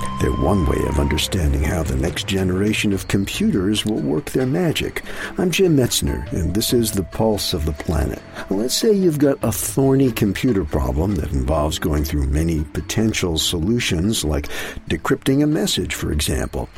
Waves. They're one way of understanding how the next generation of computers will work their magic. I'm Jim Metzner, and this is The Pulse of the Planet. Let's say you've got a thorny computer problem that involves going through many potential solutions, like decrypting a message, for example.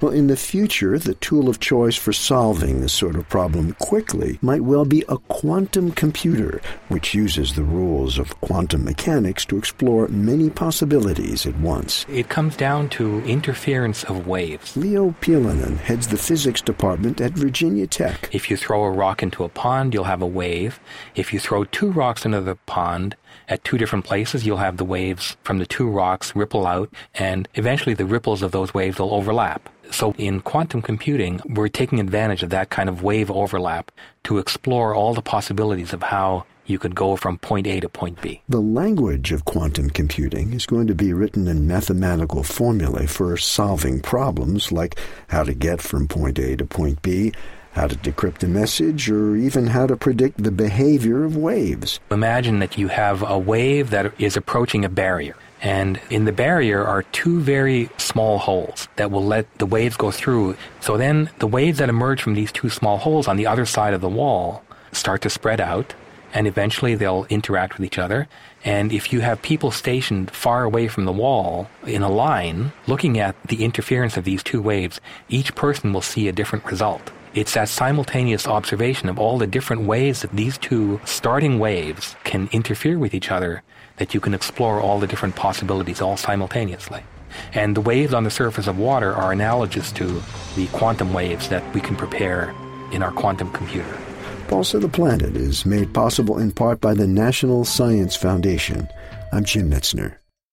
Well, in the future, the tool of choice for solving this sort of problem quickly might well be a quantum computer, which uses the rules of quantum mechanics to explore many possibilities at once. It comes down to interference of waves. Leo Piilonen heads the physics department at Virginia Tech. If you throw a rock into a pond, you'll have a wave. If you throw two rocks into the pond at two different places, you'll have the waves from the two rocks ripple out, and eventually the ripples of those waves will overlap. So in quantum computing, we're taking advantage of that kind of wave overlap to explore all the possibilities of how you could go from point A to point B. The language of quantum computing is going to be written in mathematical formulae for solving problems like how to get from point A to point B, how to decrypt a message, or even how to predict the behavior of waves. Imagine that you have a wave that is approaching a barrier. And in the barrier are two very small holes that will let the waves go through. So then the waves that emerge from these two small holes on the other side of the wall start to spread out and eventually they'll interact with each other. And if you have people stationed far away from the wall in a line, looking at the interference of these two waves, each person will see a different result. It's that simultaneous observation of all the different ways that these two starting waves can interfere with each other that you can explore all the different possibilities all simultaneously. And the waves on the surface of water are analogous to the quantum waves that we can prepare in our quantum computer. Pulse of the Planet is made possible in part by the National Science Foundation. I'm Jim Metzner.